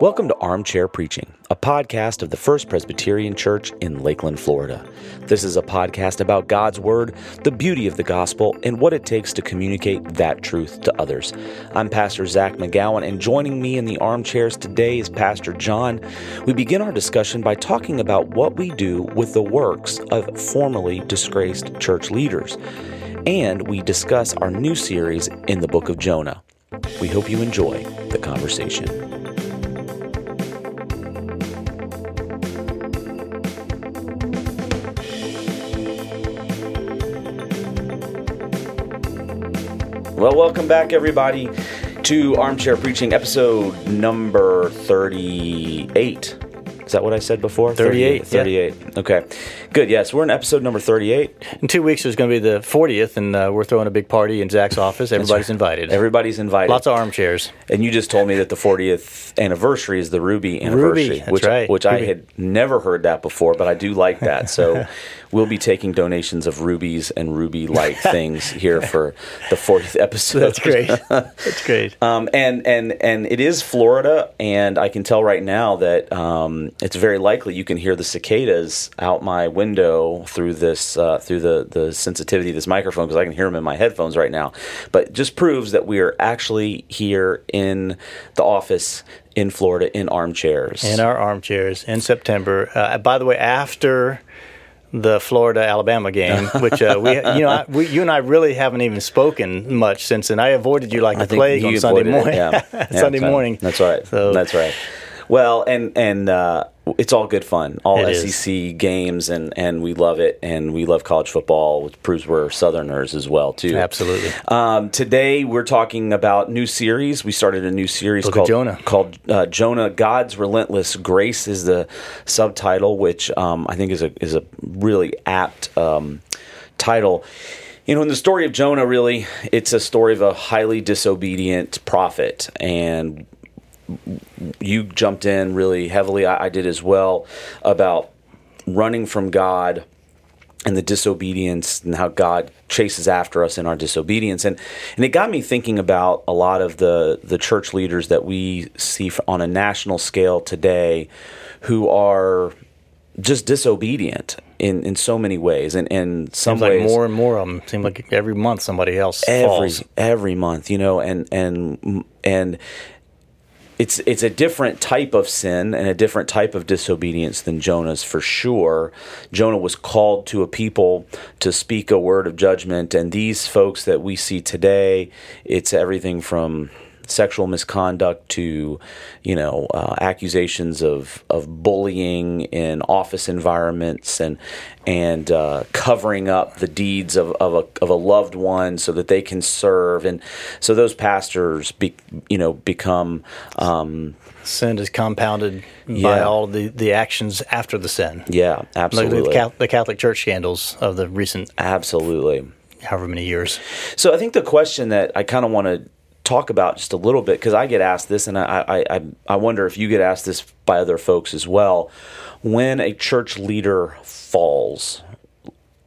Welcome to Armchair Preaching, a podcast of the First Presbyterian Church in Lakeland, Florida. This is a podcast about God's Word, the beauty of the gospel, and what it takes to communicate that truth to others. I'm Pastor Zach McGowan, and joining me in the armchairs today is Pastor John. We begin our discussion by talking about what we do with the works of formerly disgraced church leaders. And we discuss our new series in the book of Jonah. We hope you enjoy the conversation. Well, welcome back, everybody, to Armchair Preaching, episode number 38. Is that what I said before? 38, 38. Okay. Good. Yes, we're in episode number 38. In two weeks, there's going to be the 40th, and uh, we're throwing a big party in Zach's office. Everybody's invited. Everybody's invited. Lots of armchairs. And you just told me that the 40th anniversary is the Ruby anniversary, Ruby, which right. which I had never heard that before, but I do like that. So we'll be taking donations of rubies and ruby-like things here for the 40th episode. That's great. That's great. Um, and and and it is Florida, and I can tell right now that um, it's very likely you can hear the cicadas out my window through this uh, through the the sensitivity of this microphone because I can hear them in my headphones right now. But it just proves that we are actually here in the office in Florida in armchairs. in our armchairs in September. Uh, by the way, after the Florida Alabama game, which uh, we, you know, I, we, you and I really haven't even spoken much since then. I avoided you like the plague on Sunday it, morning. yeah. Yeah, Sunday so- morning. That's right. So- that's right. Well, and and uh, it's all good fun. All It is. SEC games, and and we love it, and we love college football, which proves we're Southerners as well too. Absolutely. Um, today we're talking about new series. We started a new series Book called Jonah. called uh, Jonah. God's relentless grace is the subtitle, which um, I think is a is a really apt um, title. You know, in the story of Jonah, really, it's a story of a highly disobedient prophet, and you jumped in really heavily. I, I did as well about running from God and the disobedience and how God chases after us in our disobedience. And and it got me thinking about a lot of the the church leaders that we see on a national scale today who are just disobedient in, in so many ways and in some Seems like ways more and more of them. seem like every month somebody else every falls. every month, you know, and and and it's it's a different type of sin and a different type of disobedience than Jonah's for sure. Jonah was called to a people to speak a word of judgment, and these folks that we see today, it's everything from sexual misconduct to you know uh, accusations of of bullying in office environments and and uh, covering up the deeds of, of a of a loved one so that they can serve and so those pastors be, you know become um, Sin is compounded by all the, the actions after the sin. yeah Like absolutely the, Catholic, the Catholic Church scandals of the recent absolutely however many years. So I think the question that I kind of want to talk about just a little bit because I get asked this, and I, I I wonder if you get asked this by other folks as well. When a church leader falls,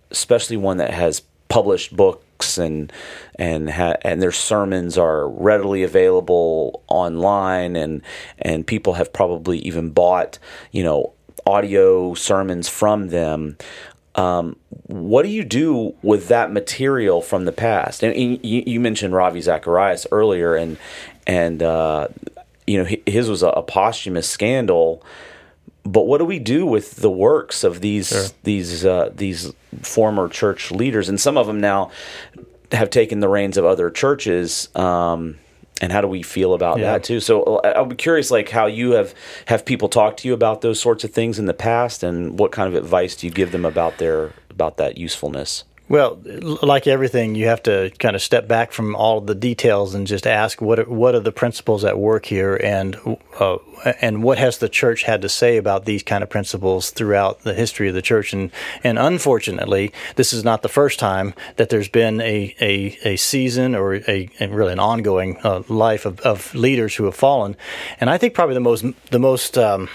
especially one that has published books and and ha- and their sermons are readily available online and and people have probably even bought you know audio sermons from them um, what do you do with that material from the past and you, you mentioned Ravi Zacharias earlier and and uh, you know his was a, a posthumous scandal but what do we do with the works of these these uh, these former church leaders? And some of them now have taken the reins of other churches. Um, and how do we feel about Yeah. that too? So uh, I'm curious, like how you have have people talk to you about those sorts of things in the past, and what kind of advice do you give them about their about that usefulness? Well, like everything, you have to kind of step back from all the details and just ask what are, what are the principles at work here, and uh, and what has the church had to say about these kind of principles throughout the history of the church. And and unfortunately, this is not the first time that there's been a a, a season or a, a really an ongoing uh, life of, of leaders who have fallen. And I think probably the most the most um,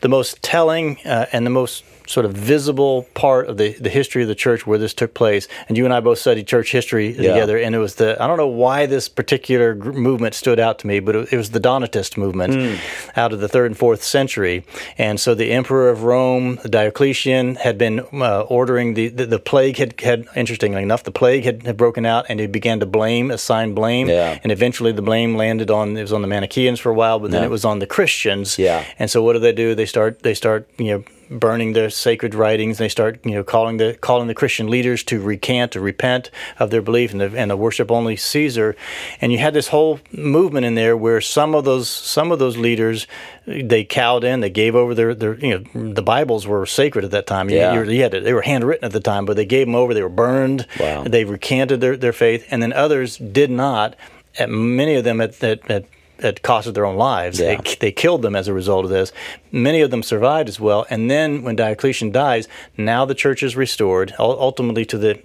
the most telling uh, and the most sort of visible part of the, the history of the church where this took place. And you and I both studied church history Yeah. together, and it was the I don't know why this particular movement stood out to me, but it, it was the Donatist movement Hmm. out of the third and fourth century. And so the emperor of Rome, Diocletian, had been uh, ordering the, the the plague had had interestingly enough the plague had, had broken out, and he began to blame, assign blame, Yeah. and eventually the blame landed on it was on the Manichaeans for a while, but then Yeah. it was on the Christians. Yeah. And so what do they do? They start they start you know burning their sacred writings. They start you know calling the calling the Christian leaders to recant to repent of their belief and, the, and to worship only Caesar. And you had this whole movement in there where some of those some of those leaders they cowed in. They gave over their, their you know the Bibles were sacred at that time. You- Yeah. you, you had to, they were handwritten at the time, but they gave them over. They were burned. Wow. They recanted their, their faith, and then others did not. And many of them at, at, at at cost of their own lives. Yeah. They, they killed them as a result of this. Many of them survived as well. And then when Diocletian dies, now the church is restored, ultimately to the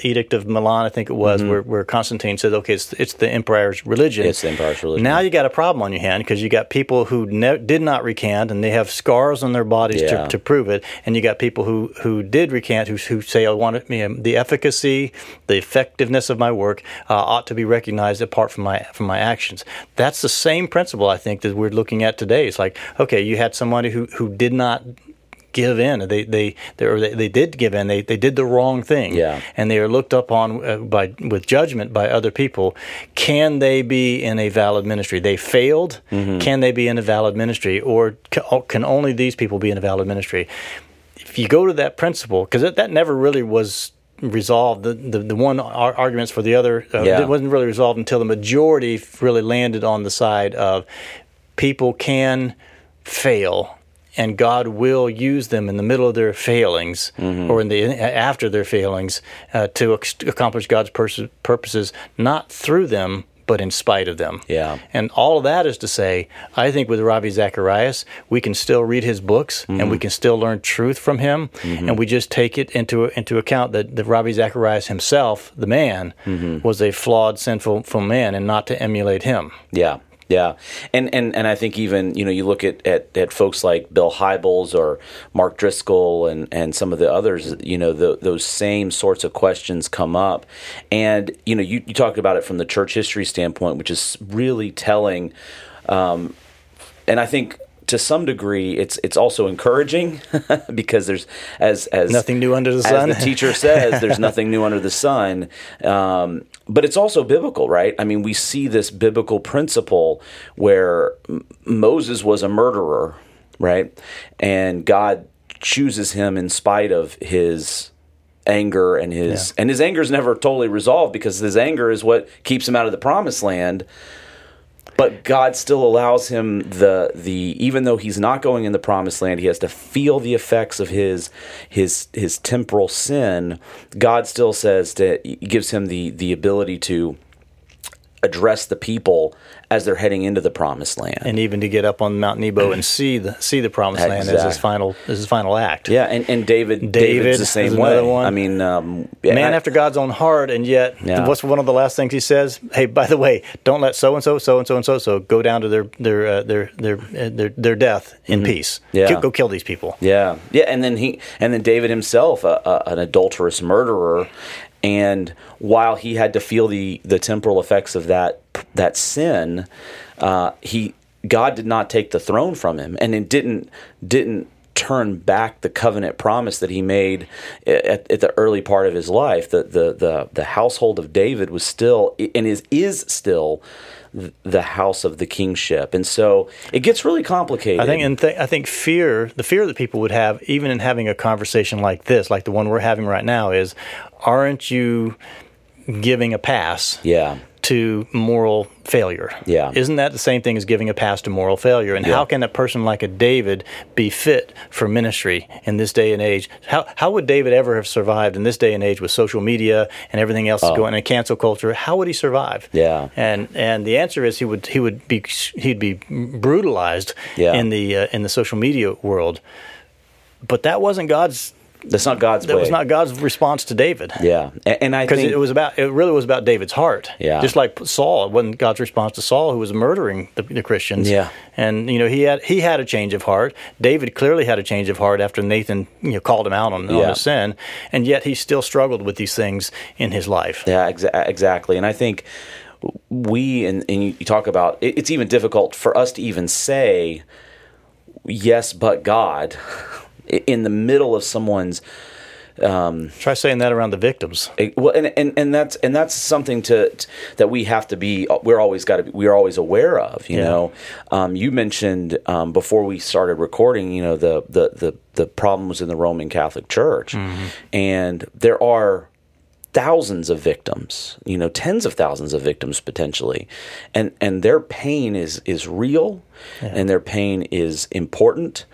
Edict of Milan, I think it was, where, where Constantine said, okay, it's, it's the emperor's religion. Mm-hmm. It's the emperor's religion. Now you got a problem on your hand because you got people who ne- did not recant and they have scars on their bodies Yeah. to, to prove it, and you got people who, who did recant who, who say, "I want you know, the efficacy, the effectiveness of my work uh, ought to be recognized apart from my from my actions." That's the same principle I think that we're looking at today. It's like, okay, you had somebody who, who did not give in. They they they, or they, they did give in. They they did the wrong thing. Yeah. And they are looked upon uh, by with judgment by other people. Can they be in a valid ministry? They failed. Mm-hmm. Can they be in a valid ministry, or can only these people be in a valid ministry? If you go to that principle, because that, that never really was resolved. The the, the one ar- arguments for the other uh, Yeah. it wasn't really resolved until the majority really landed on the side of people can fail and God will use them in the middle of their failings Mm-hmm. or in the after their failings uh, to ex- accomplish God's pers- purposes not through them but in spite of them. Yeah. And all of that is to say, I think with Ravi Zacharias, we can still read his books and Mm-hmm. we can still learn truth from him, and we just take it into into account that, that Ravi Zacharias himself, the man, Mm-hmm. was a flawed, sinful, sinful man, and not to emulate him. Yeah, yeah, and and and I think even you know you look at at, at folks like Bill Hybels or Mark Driscoll and and some of the others. You know the, those same sorts of questions come up, and you know you, you talked about it from the church history standpoint, which is really telling. Um, and I think to some degree it's it's also encouraging because there's as as Nothing new under the sun. the teacher says there's nothing new under the sun. Um, but it's also biblical right? I mean we see this biblical principle where M- moses was a murderer right? And god chooses him in spite of his anger and his and his anger is never totally resolved because his anger is what keeps him out of the promised land but God still allows him the the even though he's not going in the promised land, he has to feel the effects of his his his temporal sin. God still says that gives him the the ability to address the people as they're heading into the promised land. and even to get up on Mount Nebo and see the see the promised land as his final as his final act. yeah, and, and David David David's the is same way. one. I mean, um, Man I- after God's own heart, and yet Yeah. what's one of the last things he says? Hey, by the way, don't let so and so, so and so, and so so go down to their their uh, their their uh, their their death in peace. Mm-hmm. Yeah. Kill- go kill these people. Yeah, yeah, and then he, and then David himself, a, a, an adulterous murderer, and while he had to feel the the temporal effects of that that sin, uh, he God did not take the throne from him, and it didn't didn't turn back the covenant promise that he made at, at the early part of his life. The, the the the household of David was still and is is still the house of the kingship, and so it gets really complicated. I think, and th- I think fear, the fear that people would have, even in having a conversation like this, like the one we're having right now, is, aren't you giving a pass? yeah. To moral failure. Yeah. Isn't that the same thing as giving a pass to moral failure? And Yeah. how can a person like a David be fit for ministry in this day and age? How, how would David ever have survived in this day and age with social media and everything else that's going and cancel culture? How would he survive? Oh. Yeah. And and the answer is he would he would be he'd be brutalized Yeah. in the uh, in the social media world. But that wasn't God's That's not God's that way. was not God's response to David. Yeah, and, and I Because it was about, it really was about David's heart. Yeah. Just like Saul, it wasn't God's response to Saul, who was murdering the, the Christians. Yeah. And you know he had he had a change of heart. David clearly had a change of heart after Nathan you know called him out on, on his sin, and yet he still struggled with these things in his life. Yeah, exa- exactly. And I think we and, and you talk about it, it's even difficult for us to even say yes, but God in the middle of someone's Try saying that around the victims. it- well, and, and and that's and that's something to, t- that we have to be. We're always got to. be We're always aware of. You Yeah. know, um, you mentioned um, before we started recording. You know, the the the the problems in the Roman Catholic Church, and there are thousands of victims. You know, tens of thousands of victims potentially, and and their pain is is real, and their pain is important.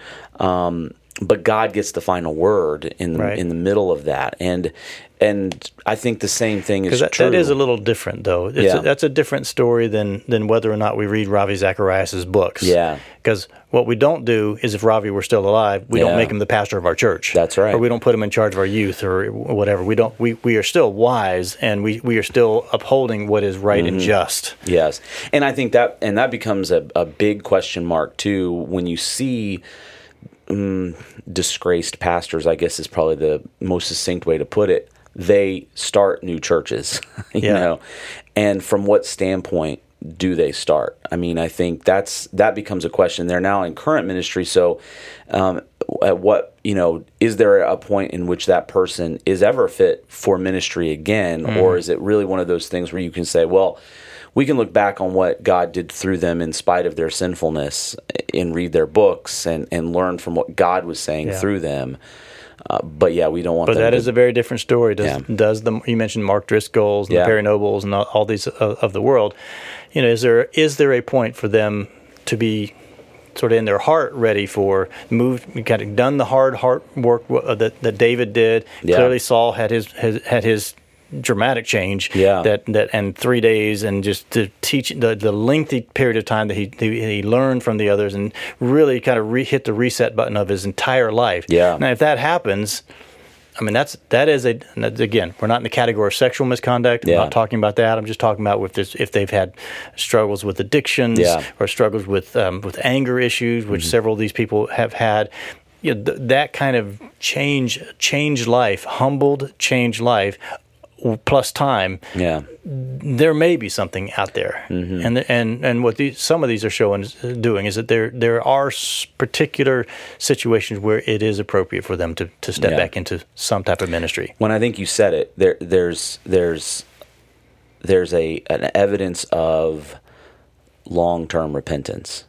Um, but God gets the final word in the Right. in the middle of that, and and I think the same thing is that, true. that is a little different, though. It's Yeah. a, that's a different story than than whether or not we read Ravi Zacharias' books. Yeah. Because what we don't do is, if Ravi were still alive, we Yeah. don't make him the pastor of our church. That's right. Or we don't put him in charge of our youth or whatever. We don't. We, we are still wise, and we, we are still upholding what is right Mm-hmm. and just. Yes, and I think that and that becomes a, a big question mark too when you see um, disgraced pastors. I guess is probably the most succinct way to put it. They start new churches, you Yeah. know, and from what standpoint do they start? I mean, I think that's that becomes a question. They're now in current ministry, so um, at what you know is there a point in which that person is ever fit for ministry again, mm. or is it really one of those things where you can say, well, we can look back on what God did through them in spite of their sinfulness eh, and read their books and, and learn from what God was saying Yeah. through them. Uh, but yeah, we don't want. But that to, is a very different story. Does Yeah. does the you mentioned Mark Driscoll's and Yeah. the Perry Nobles and all, all these of, of the world? You know, is there is there a point for them to be sort of in their heart ready for moved kind of done the hard heart work uh, that that David did? Yeah. Clearly, Saul had his, his had his dramatic change Yeah. that that and three days and just to teach the, the lengthy period of time that he, he he learned from the others and really kind of re, hit the reset button of his entire life Yeah. now if that happens I mean, that's that is a again. We're not in the category of sexual misconduct. Yeah. I'm not talking about that. I'm just talking about with this, if they've had struggles with addictions Yeah. Mm-hmm. or struggles with um, with anger issues, which several of these people have had. You know, th- that kind of change, change life, humbled, change life, plus time yeah, there may be something out there, Mm-hmm. and and and what these some of these are showing doing is that there there are particular situations where it is appropriate for them to, to step Yeah. back into some type of ministry. when I think you said it, there there's there's there's a an evidence of long term repentance.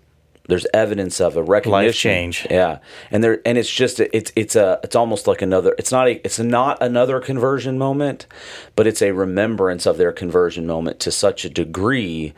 There's evidence of a recognition, change. Yeah, and there and it's just it's it's a it's almost like another. It's not a it's not another conversion moment, but it's a remembrance of their conversion moment to such a degree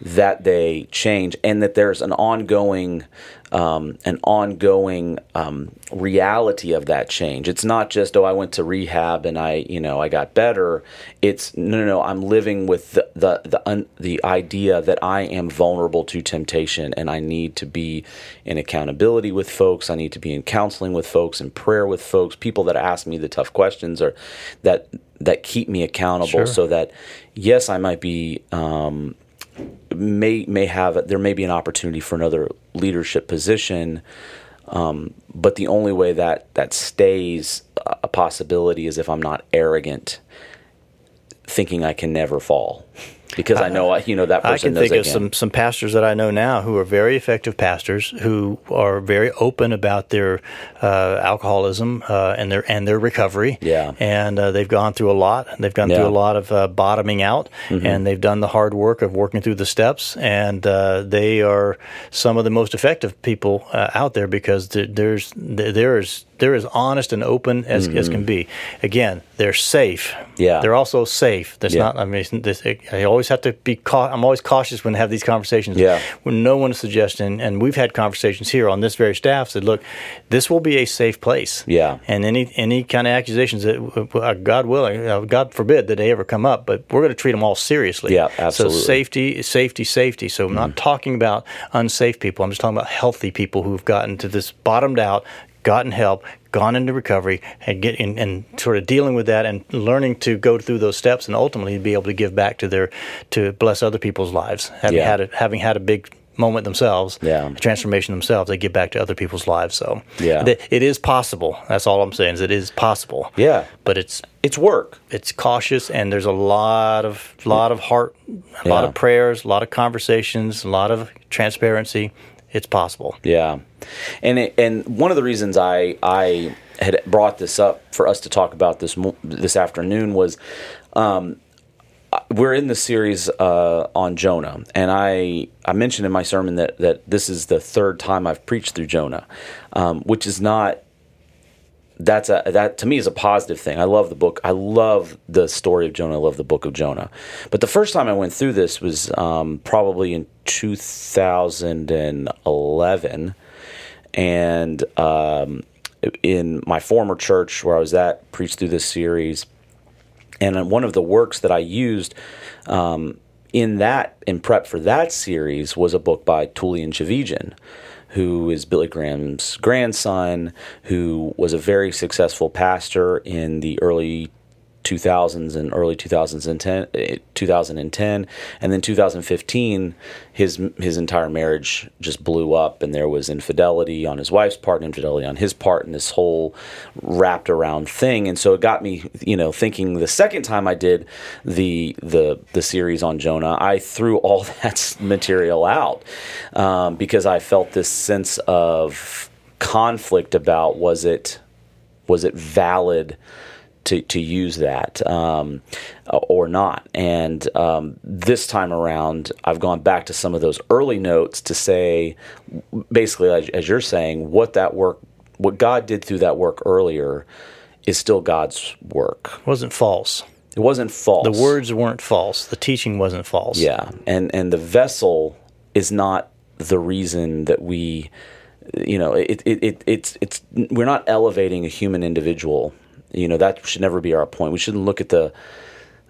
that they change, and that there's an ongoing um, an ongoing um, reality of that change. It's not just oh I went to rehab and I you know I got better. It's no no no I'm living with the the the, un, the idea that I am vulnerable to temptation and I need to be in accountability with folks. I need to be in counseling with folks and prayer with folks. People that ask me the tough questions or that that keep me accountable Sure. so that yes I might be. Um, may may have there may be an opportunity for another leadership position, um, but the only way that that stays a possibility is if I'm not arrogant, thinking I can never fall, because I know you know that person. I can think of can. some some pastors that I know now who are very effective pastors who are very open about their uh, alcoholism uh, and their and their recovery. Yeah. and uh, they've gone through a lot. They've gone Yeah. Mm-hmm. through a lot of uh, bottoming out, and they've done the hard work of working through the steps. And uh, they are some of the most effective people uh, out there because th- there's th- there's they're as honest and open as, as can be. Again, they're safe. Mm-hmm. Yeah. they're also safe. There's Yeah. not. I mean, this, I always have to be. Cau- I'm always cautious when I have these conversations. Yeah. When no one is suggesting, and we've had conversations here on this very staff said, look, this will be a safe place. Yeah. And any any kind of accusations that, uh, God willing, uh, God forbid that they ever come up, but we're going to treat them all seriously. Yeah, absolutely. So safety, safety, safety. So I'm not talking about unsafe people. I'm just talking about healthy people who've gotten to this bottomed out gotten help, gone into recovery, and get in, and sort of dealing with that and learning to go through those steps, and ultimately be able to give back to their to bless other people's lives. Having Yeah. had a, having had a big moment themselves, Yeah. transformation themselves, they give back to other people's lives. So Yeah. th- it is possible. That's all I'm saying. Is it is possible. Yeah. but it's It's work. it's cautious and there's a lot of lot of heart a lot of prayers a lot of conversations a lot of transparency it's possible Yeah, and it, and one of the reasons I I had brought this up for us to talk about this this afternoon was. Um, we're in the series uh, on Jonah, and I, I mentioned in my sermon that, that this is the third time I've preached through Jonah, um, which is not that's a that to me is a positive thing. I love the book. I love the story of Jonah. I love the book of Jonah. But the first time I went through this was um, probably in 2011, and um, in my former church where I was at, preached through this series. And one of the works that I used um, in that in prep for that series was a book by Tullian Tchividjian, who is Billy Graham's grandson, who was a very successful pastor in the early 2000s and early 2010, eh, 2010 and then 2015 his his entire marriage just blew up and there was infidelity on his wife's part and infidelity on his part and this whole wrapped around thing. And so it got me you know thinking the second time I did the the the series on Jonah I threw all that material out um, because I felt this sense of conflict about was it was it valid to, to use that um, or not. And um, this time around, I've gone back to some of those early notes to say, basically, as, as you're saying, what that work, what God did through that work earlier, is still God's work. It wasn't false It wasn't false. the words weren't false the teaching wasn't false Yeah, and and the vessel is not the reason that we, you know, it, it, it it's it's we're not elevating a human individual. You know that should never be our point. We shouldn't look at the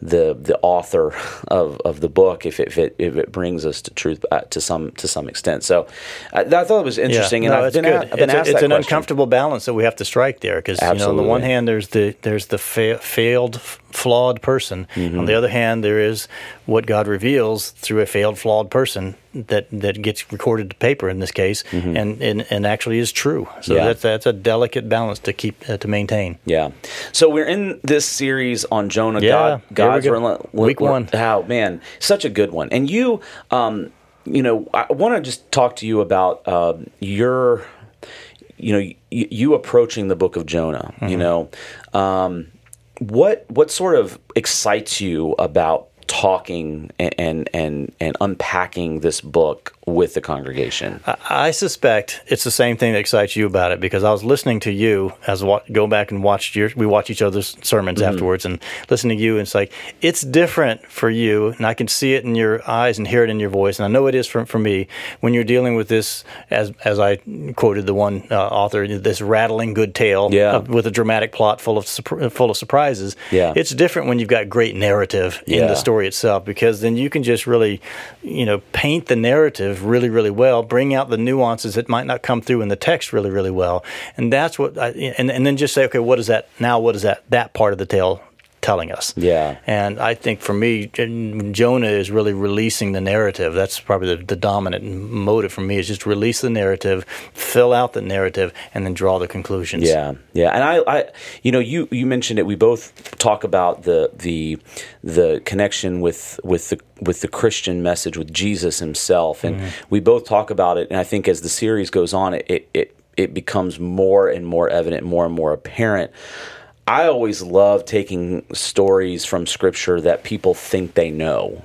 the the author of, of the book if it, if it if it brings us to truth uh, to some to some extent. So uh, I thought it was Yeah, interesting, no, and I've been, good. a- I've been it's, a- asked it's an question. uncomfortable balance that we have to strike there because you know, on the one hand there's the there's the fa- failed flawed person Mm-hmm. on the other hand there is what God reveals through a failed flawed person that that gets recorded to paper in this case and, and and actually is true so Mm-hmm. Yeah. that's that's a delicate balance to keep uh, to maintain Yeah. So we're in this series on Jonah. Yeah, God, God's go. Week one. Oh man, such a good one. And you, um, you know, I want to just talk to you about um, your, you know, y- you approaching the book of Jonah. Mm-hmm. You know, um, what what sort of excites you about talking and and and, and unpacking this book with the congregation? I suspect it's the same thing that excites you about it because I was listening to you as wa- go back and watched your we watch each other's sermons Mm-hmm. afterwards and listening to you and it's like it's different for you and I can see it in your eyes and hear it in your voice and I know it is for, for me when you're dealing with this as as I quoted the one uh, author this rattling good tale Yeah. with a dramatic plot full of full of surprises Yeah. it's different when you've got great narrative in the story itself because then you can just really you know paint the narrative really really well bring out the nuances that might not come through in the text really really well. And that's what I, and, and then just say okay what is that? Now what is that? That part of the tale telling us Yeah. and i think for me jonah is really releasing the narrative that's probably the, the dominant motive for me is just release the narrative fill out the narrative and then draw the conclusions Yeah, yeah, and I, I, you know, you you mentioned it. We both talk about the the the connection with with the with the Christian message with Jesus Himself, and mm-hmm. we both talk about it. And I think as the series goes on, it it it, it becomes more and more evident, more and more apparent. I always love taking stories from Scripture that people think they know.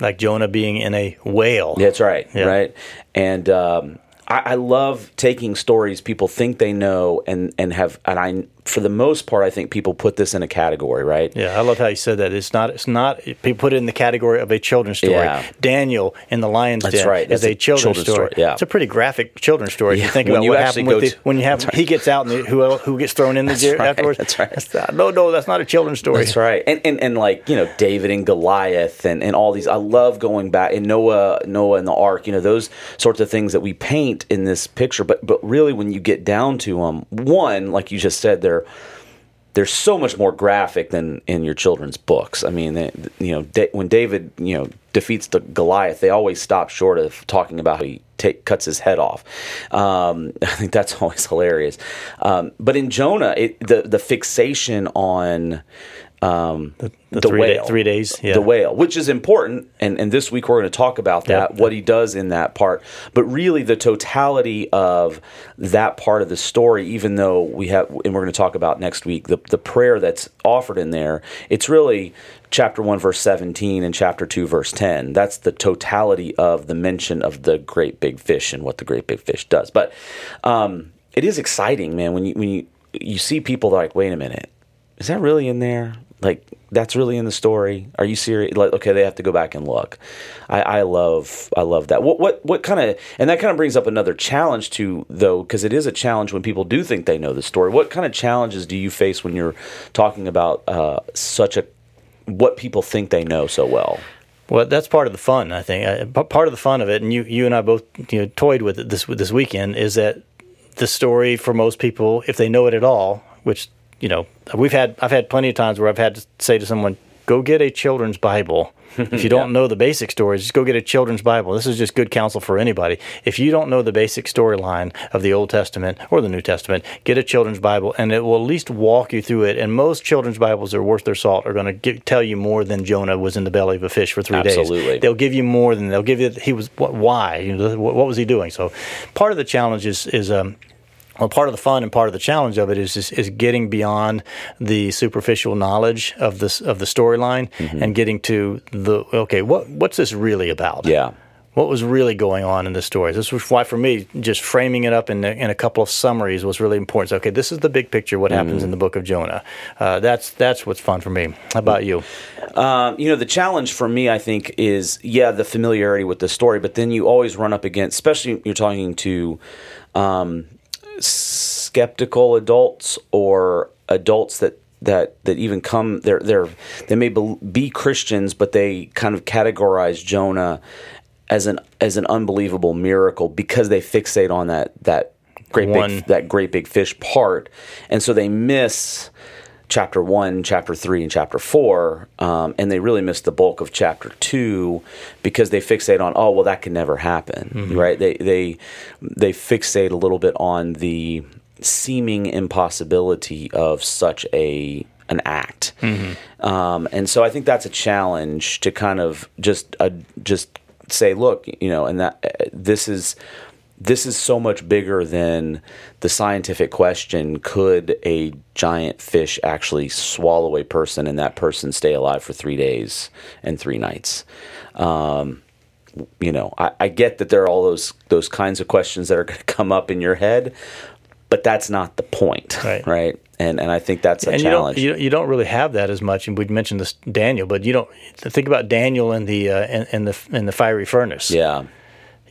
like jonah being in a whale That's right, Yeah. right. And um, I, I love taking stories people think they know and and have and I for the most part, I think people put this in a category, right? Yeah, I love how you said that. It's not. It's not. People put it in the category of a children's story. Yeah. Daniel in the lion's That's den right. is a a children's, children's story. story, yeah. it's a pretty graphic children's story. If you think about you what happened with the, when you have he gets out and the, who who gets thrown in the jail right, afterwards. that's right. That's not- no, no, that's not a children's story. That's right. And, and and like, you know, David and Goliath and, and all these I love going back and Noah Noah and the ark, you know, those sorts of things that we paint in this picture. But but really when you get down to them, one, like you just said, they're they're so much more graphic than in your children's books. I mean, they, you know, da- when David, you know, defeats the Goliath, they always stop short of talking about how he take, cuts his head off. Um, I think that's always hilarious. Um, but in Jonah, it, the the fixation on um, the, the three day- whale, three days, yeah. the whale, which is important, and, and this week we're going to talk about that, Yep. what he does in that part. But really, the totality of that part of the story, even though we have, and we're going to talk about next week, the the prayer that's offered in there, it's really chapter one verse seventeen and chapter two verse ten. That's the totality of the mention of the great big fish and what the great big fish does. But um, it is exciting, man, when you when you you see people like, wait a minute, is that really in there? Like that's really in the story? Are you serious? Like, okay, they have to go back and look. I, I love, I love that. What, what, what kind of, and that kind of brings up another challenge to though, because it is a challenge when people do think they know the story. What kind of challenges do you face when you're talking about uh, such a, what people think they know so well? Well, that's part of the fun, I think. Uh, part of the fun of it, and you, you and I both you know, toyed with it this this weekend, is that the story for most people, if they know it at all, which you know, we've had I've had plenty of times where I've had to say to someone, "Go get a children's Bible." If you don't know the basic stories, just go get a children's Bible. This is just good counsel for anybody. If you don't know the basic storyline of the Old Testament or the New Testament, get a children's Bible, and it will at least walk you through it. And most children's Bibles are worth their salt. Are going to tell you more than Jonah was in the belly of a fish for three days. Absolutely. They'll give you more than they'll give you. He was what, why? You know, what, what was he doing? So, part of the challenge is is um, well, part of the fun and part of the challenge of it is is, is getting beyond the superficial knowledge of this of the storyline Mm-hmm. and getting to the okay, what what's this really about? Yeah. What was really going on in the story? This was why, for me, just framing it up in, in a couple of summaries was really important. So, okay, this is the big picture. What happens Mm-hmm. in the book of Jonah? Uh, that's that's what's fun for me. How about you? Um, you know, the challenge for me, I think, is yeah, the familiarity with the story, but then you always run up against, especially you're talking to um, skeptical adults or adults that that that even come they're they're they may be, be Christians, but they kind of categorize Jonah as an as an unbelievable miracle because they fixate on that that great One- big that great big fish part, and so they miss chapter one, chapter three, and chapter four, um, and they really miss the bulk of chapter two because they fixate on oh well that can never happen, right? They they they fixate a little bit on the seeming impossibility of such a an act, um, and so I think that's a challenge to kind of just uh, just say look, you know, and that uh, this is this is so much bigger than the scientific question could a giant fish actually swallow a person and that person stay alive for three days and three nights um, you know I, I get that there are all those those kinds of questions that are going to come up in your head but that's not the point Right. and and i think that's a and challenge you don't, you, you don't really have that as much. And we mentioned this Daniel, but you don't think about Daniel in the uh, in, in the in the fiery furnace. yeah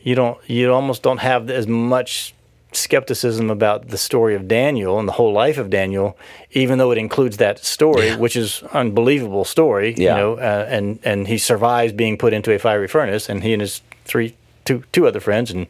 you don't you almost don't have as much skepticism about the story of Daniel and the whole life of Daniel, even though it includes that story, Yeah. which is unbelievable story. Yeah. You know, uh, and and he survives being put into a fiery furnace, and he and his three two two other friends and.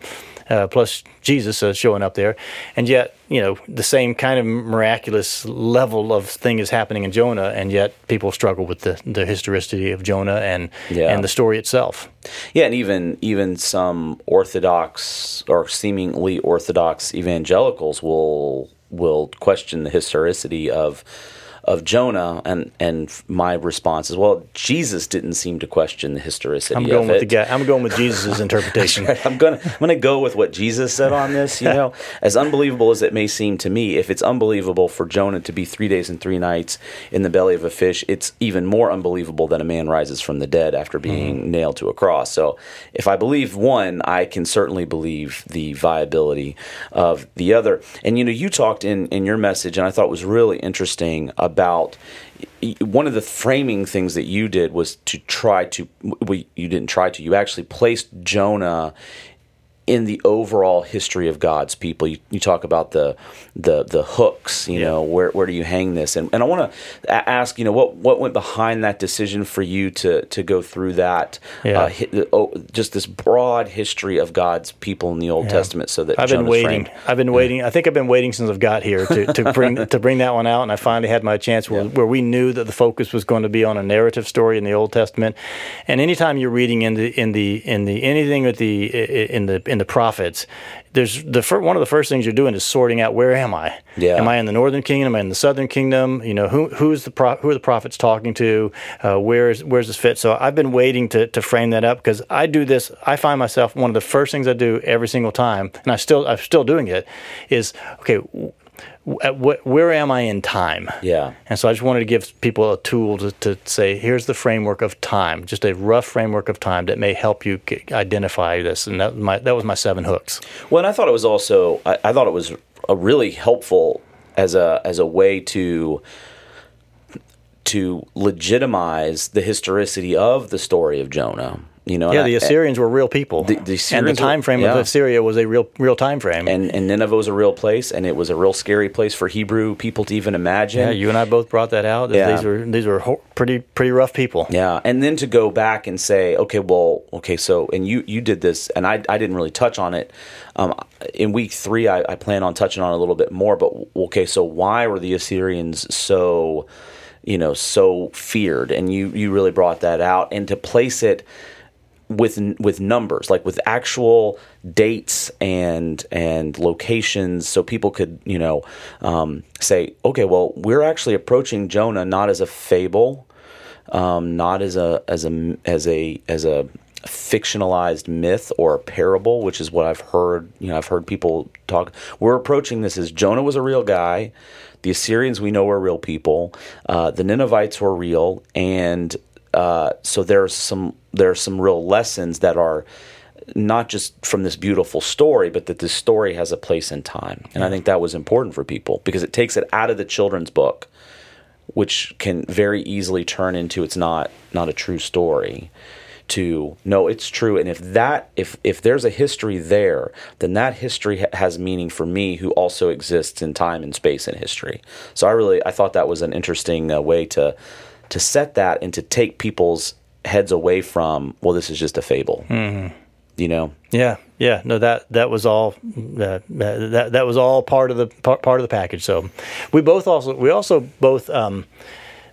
Uh, plus Jesus uh, showing up there, and yet you know the same kind of miraculous level of thing is happening in Jonah, and yet people struggle with the, the historicity of Jonah and Yeah. and the story itself. Yeah, and even even some orthodox or seemingly orthodox evangelicals will will question the historicity of of Jonah, and and my response is, well, Jesus didn't seem to question the historicity I'm going of with it. the guy. I'm going with Jesus' interpretation. I'm gonna I'm gonna go with what Jesus said on this. You know, as unbelievable as it may seem to me, if it's unbelievable for Jonah to be three days and three nights in the belly of a fish, it's even more unbelievable that a man rises from the dead after mm-hmm. being nailed to a cross. So, if I believe one, I can certainly believe the viability of the other. And you know, you talked in in your message, and I thought was really interesting about one of the framing things that you did was to try to well, you didn't try to you actually placed jonah in the overall history of God's people. You, you talk about the the the hooks, you Yeah. know, where where do you hang this? And and I want to ask, you know, what what went behind that decision for you to to go through that Yeah. uh, hi, oh, just this broad history of God's people in the Old Testament so that I've been waiting. framed. I've been waiting. I think I've been waiting since I've got here to, to bring to bring that one out, and I finally had my chance where, where we knew that the focus was going to be on a narrative story in the Old Testament. And anytime you're reading in the in the in the anything with the in the in the prophets, there's the fir- one of the first things you're doing is sorting out where am I? Yeah. Am I in the northern kingdom? Am I in the southern kingdom? You know, who who's the pro- who are the prophets talking to? Uh, where is where's this fit? So I've been waiting to to frame that up because I do this. I find myself one of the first things I do every single time, and I still I'm still doing it. Is okay. W- At what, where am I in time? Yeah. And so I just wanted to give people a tool to, to say, here's the framework of time, just a rough framework of time that may help you get, identify this. And that, was my, that was my seven hooks. Well, and I thought it was also I, I thought it was a really helpful as a as a way to to legitimize the historicity of the story of Jonah. You know, Yeah, the I- Assyrians were real people, The- the and the time frame yeah. of Assyria was a real real time frame. and and Nineveh was a real place, and it was a real scary place for Hebrew people to even imagine. yeah, you and I both brought that out. that Yeah. These were these were ho- pretty pretty rough people. Yeah, and then to go back and say, okay, well, okay, so and you you did this, and I I didn't really touch on it. Um, in week three, I, I plan on touching on it a little bit more. But okay, so why were the Assyrians so, you know, so feared? And you you really brought that out, and to place it with with numbers like with actual dates and and locations so people could you know um, say okay well we're actually approaching jonah not as a fable um, not as a as a as a as a fictionalized myth or a parable which is what i've heard you know i've heard people talk. We're approaching this as jonah was a real guy the assyrians we know were real people uh, the ninevites were real and uh, so there's some there are some real lessons that are not just from this beautiful story, but that this story has a place in time. And I think that was important for people because it takes it out of the children's book, which can very easily turn into it's not not a true story. To no, it's true. And if that if if there's a history there, then that history ha- has meaning for me, who also exists in time and space and history. So I really I thought that was an interesting uh, way to to set that and to take people's heads away from well, this is just a fable. Mm-hmm. You know, Yeah, yeah. No, that that was all that that that was all part of the part, part of the package. So we both also we also both. Um,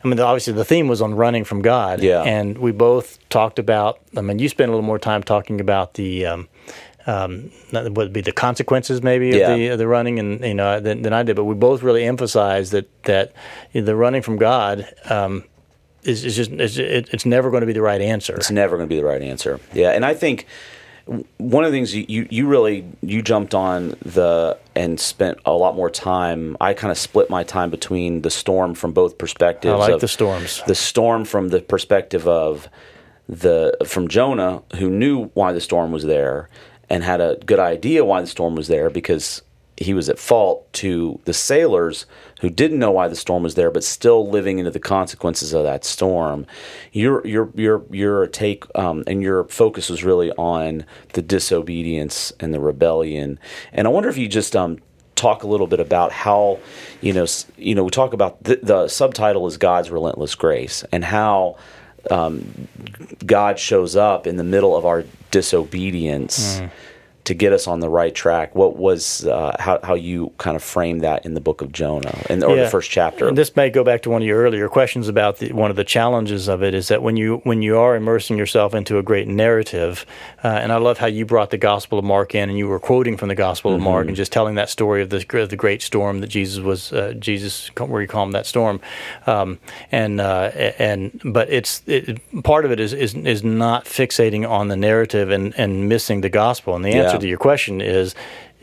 I mean, obviously the theme was on running from God. Yeah. And we both talked about. I mean, you spent a little more time talking about the. Um, um, what would be the consequences maybe Yeah. of the of the running and you know than, than I did, but we both really emphasized that that the running from God um, is, is just it's, it, it's never going to be the right answer. it's never going to be the right answer. Yeah, and I think one of the things you, you, really you jumped on the and spent a lot more time. I kind of split my time between the storm from both perspectives. I like of the storms. The storm from the perspective of the from Jonah, who knew why the storm was there and had a good idea why the storm was there because he was at fault to the sailors who didn't know why the storm was there but still living into the consequences of that storm. Your your your your take um, and your focus was really on the disobedience and the rebellion. And i wonder if you just um, talk a little bit about how you know you know we talk about the, the subtitle is God's relentless grace and how um, God shows up in the middle of our disobedience to get us on the right track. What was uh, how how you kind of frame that in the book of Jonah and or Yeah. the first chapter? And this may go back to one of your earlier questions about the, one of the challenges of it is that when you when you are immersing yourself into a great narrative, uh, and I love how you brought the Gospel of Mark in, and you were quoting from the Gospel of Mark and just telling that story of the of the great storm that Jesus was uh, Jesus where you calmed that storm, um, and uh, and but it's it, part of it is, is is not fixating on the narrative and and missing the gospel. And the answer Yeah. To your question is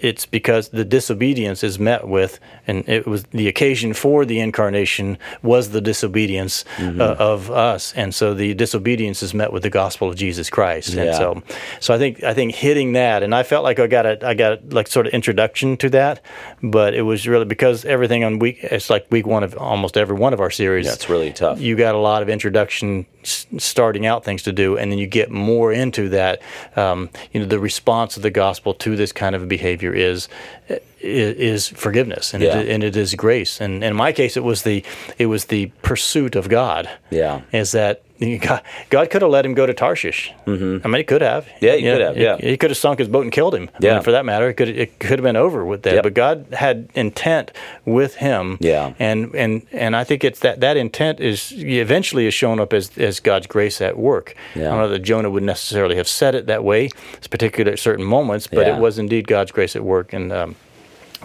it's because the disobedience is met with, and it was the occasion for the incarnation was the disobedience Mm-hmm. uh, of us, and so the disobedience is met with the gospel of Jesus Christ. And so, so I think I think hitting that, and I felt like I got a I got a, like sort of introduction to that, but it was really because everything on week it's like week one of almost every one of our series. Yeah, really tough. You got a lot of introduction, starting out things to do, and then you get more into that. Um, you know, the response of the gospel to this kind of behavior is is, is forgiveness, and, Yeah. it, and it is grace. And in my case, it was the it was the pursuit of God. Yeah. is that God, God could have let him go to Tarshish. Mm-hmm. I mean, he could have. Yeah, he could have, yeah. he, could have sunk his boat and killed him. I Yeah. mean, for that matter, it could it could have been over with that. Yep. But God had intent with him. Yeah. and and and I think it's that that intent is eventually is shown up as as God's grace at work. Yeah. I don't know that Jonah would necessarily have said it that way, particularly at certain moments, but Yeah. it was indeed God's grace at work. And um,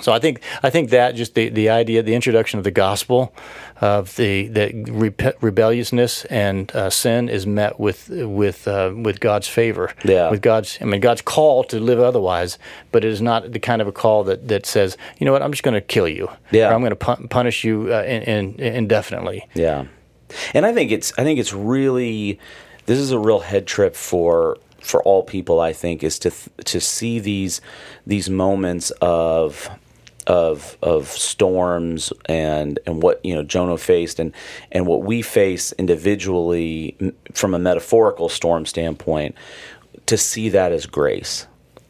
so I think I think that just the, the idea, the introduction of the gospel, of the that rebe- rebelliousness and uh, sin is met with with uh, with God's favor. Yeah. With God's, I mean, God's call to live otherwise, but it is not the kind of a call that, that says, you know what, I'm just going to kill you. Yeah. Or I'm going to pun- punish you uh, in, in, indefinitely. Yeah, and I think it's I think it's really this is a real head trip for for all people. I think is to to see these these moments of of of storms and and what you know Jonah faced and and what we face individually from a metaphorical storm standpoint to see that as grace.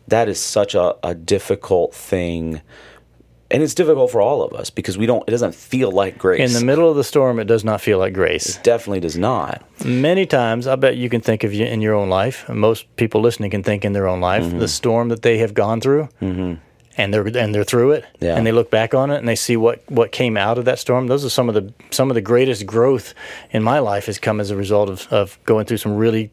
That is such a, a difficult thing. And it's difficult for all of us because we don't. It doesn't feel like grace. In the middle of the storm, it does not feel like grace. It definitely does not. Many times, I bet you can think of you in your own life. Most people listening can think in their own life Mm-hmm. the storm that they have gone through, and they're and they're through it, Yeah. and they look back on it and they see what what came out of that storm. Those are some of the some of the greatest growth in my life has come as a result of of going through some really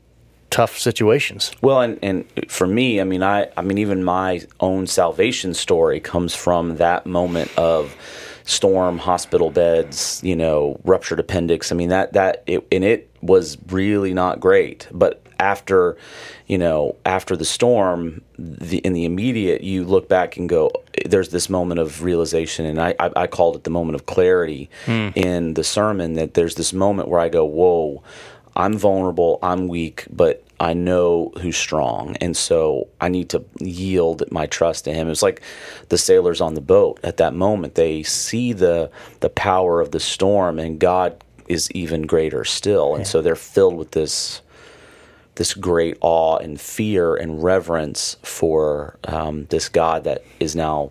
tough situations. Well, and, and for me, I mean, I, I mean, even my own salvation story comes from that moment of storm, hospital beds, you know, ruptured appendix. I mean, that that it, and it was really not great. But after, you know, after the storm, the, in the immediate, you look back and go, there's this moment of realization, and I, I, I called it the moment of clarity hmm. in the sermon. That there's this moment where I go, whoa. I'm vulnerable, I'm weak, but I know who's strong. And so I need to yield my trust to him. It's like the sailors on the boat at that moment. They see the the power of the storm and God is even greater still. And so they're filled with this this great awe and fear and reverence for um, this God that is now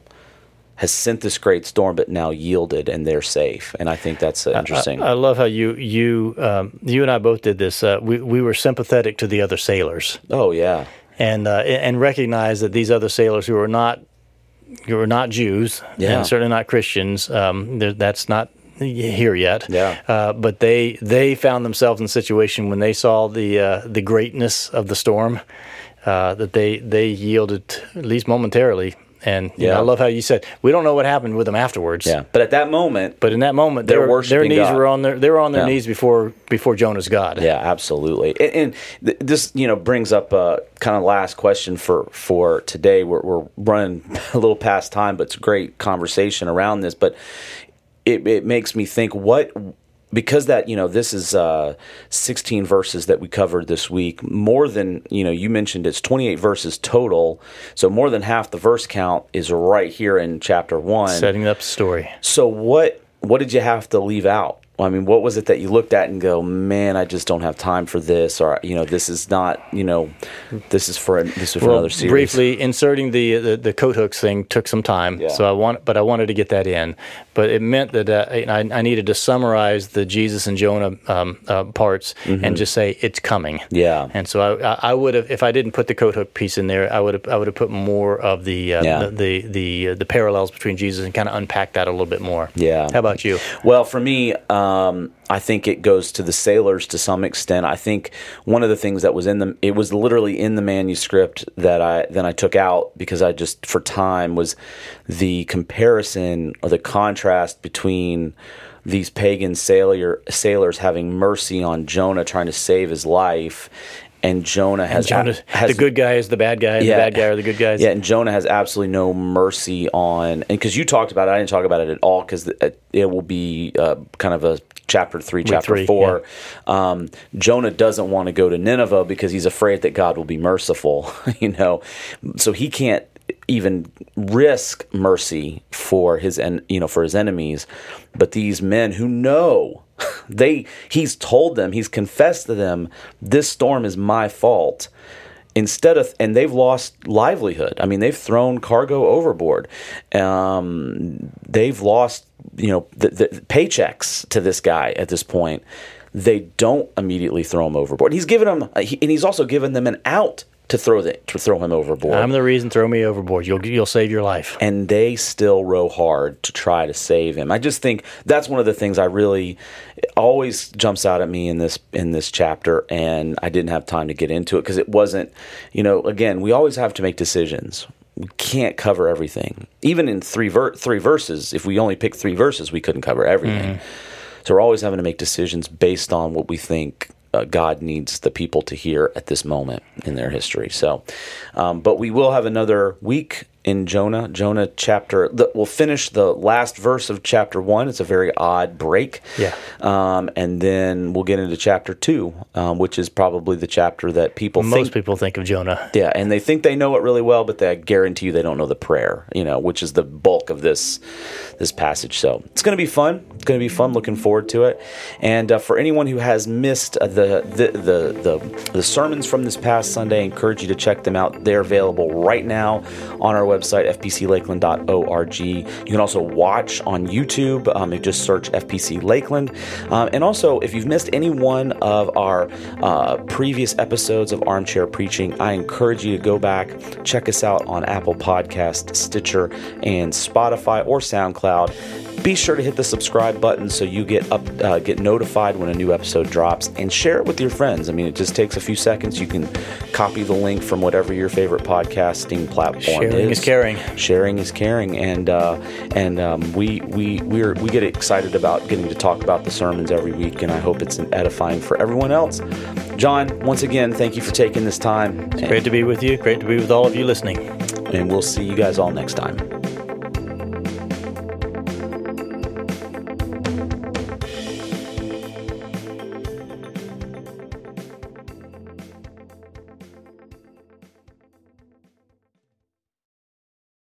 has sent this great storm, but now yielded and they're safe. And I think that's interesting. I, I love how you you um, you and I both did this. Uh, we we were sympathetic to the other sailors. oh yeah, and uh, and recognize that these other sailors who are not who are not Jews Yeah. and certainly not Christians, um, that's not here yet. Yeah. Uh, but they they found themselves in a situation when they saw the uh, the greatness of the storm uh, that they they yielded at least momentarily. And you know, Yeah. I love how you said we don't know what happened with them afterwards. yeah. But at that moment, But in that moment, They're their, their knees God. were on their they were on their Yeah. knees before before Jonah's God. Yeah, absolutely. And, and th- this, you know, brings up a kind of last question for for today. We're, we're running a little past time, but it's a great conversation around this. But it, it makes me think what because that you know this is uh, 16 verses that we covered this week more than you know you mentioned it's 28 verses total. So more than half the verse count is right here in chapter 1 Setting up the story. so what what did you have to leave out I mean, what was it that you looked at and go, man, I just don't have time for this, or you know, this is not, you know, this is for this is for well, another series. briefly inserting the, the the coat hooks thing took some time, Yeah. so I want, but I wanted to get that in. But it meant that uh, I, I needed to summarize the Jesus and Jonah um, uh, parts and just say it's coming. Mm-hmm. Yeah. And so I, I- I would have, if I didn't put the coat hook piece in there, I would have, I would have put more of the uh, Yeah. the the the, uh, the parallels between Jesus and kind of unpack that a little bit more. Yeah. How about you? Well, for me, um, Um, I think it goes to the sailors to some extent. I think one of the things that was in the it was literally in the manuscript that I then I took out because I just for time was the comparison or the contrast between these pagan sailor sailors having mercy on Jonah trying to save his life and Jonah has Jonah, has the good guy is the bad guy, and the bad guy are the good guys. yeah, and Jonah has absolutely no mercy on, and because you talked about it, I didn't talk about it at all because it will be uh, kind of a chapter three, chapter three, four. Um, Jonah doesn't want to go to Nineveh because he's afraid that God will be merciful, you know, so he can't even risk mercy for his en- you know for his enemies but these men who know they he's told them he's confessed to them this storm is my fault. Instead of and they've lost livelihood. I mean they've thrown cargo overboard. Um, they've lost you know the, the paychecks to this guy at this point. They don't immediately throw him overboard. He's given them and he's also given them an out to throw the, to throw him overboard I'm the reason. Throw me overboard. You'll you'll save your life. and they still row hard to try to save him. I just think that's one of the things I really always jumps out at me in this in this chapter, and I didn't have time to get into it because it wasn't, you know, again, we always have to make decisions. We can't cover everything, even in three ver- three verses. If we only pick three verses, we couldn't cover everything. Mm-hmm. So we're always having to make decisions based on what we think uh, God needs the people to hear at this moment in their history. So, um, but we will have another week in Jonah. Jonah chapter. The, we'll finish the last verse of chapter one. It's a very odd break. Yeah. Um, and then we'll get into chapter two, um, which is probably the chapter that people Most think people think of Jonah. yeah, and they think they know it really well, but they, I guarantee you they don't know the prayer, you know, which is the bulk of this this passage. So it's going to be fun. It's going to be fun. Looking forward to it. And uh, for anyone who has missed uh, the, the the the the sermons from this past Sunday, I encourage you to check them out. They're available right now on our website fpclakeland.org. You can also watch on YouTube. Um, you just search FPC Lakeland. Um, and also, if you've missed any one of our uh, previous episodes of Armchair Preaching, I encourage you to go back, check us out on Apple Podcast, Stitcher, and Spotify or SoundCloud. Be sure to hit the subscribe button so you get up, uh, get notified when a new episode drops, and share it with your friends. I mean, it just takes a few seconds. You can copy the link from whatever your favorite podcasting platform Sharing is. Caring. Sharing is caring, and uh, and um, we we we're, we get excited about getting to talk about the sermons every week, and I hope it's edifying for everyone else. John, once again, thank you for taking this time, Great to be with you. Great to be with all of you listening. and we'll see you guys all next time.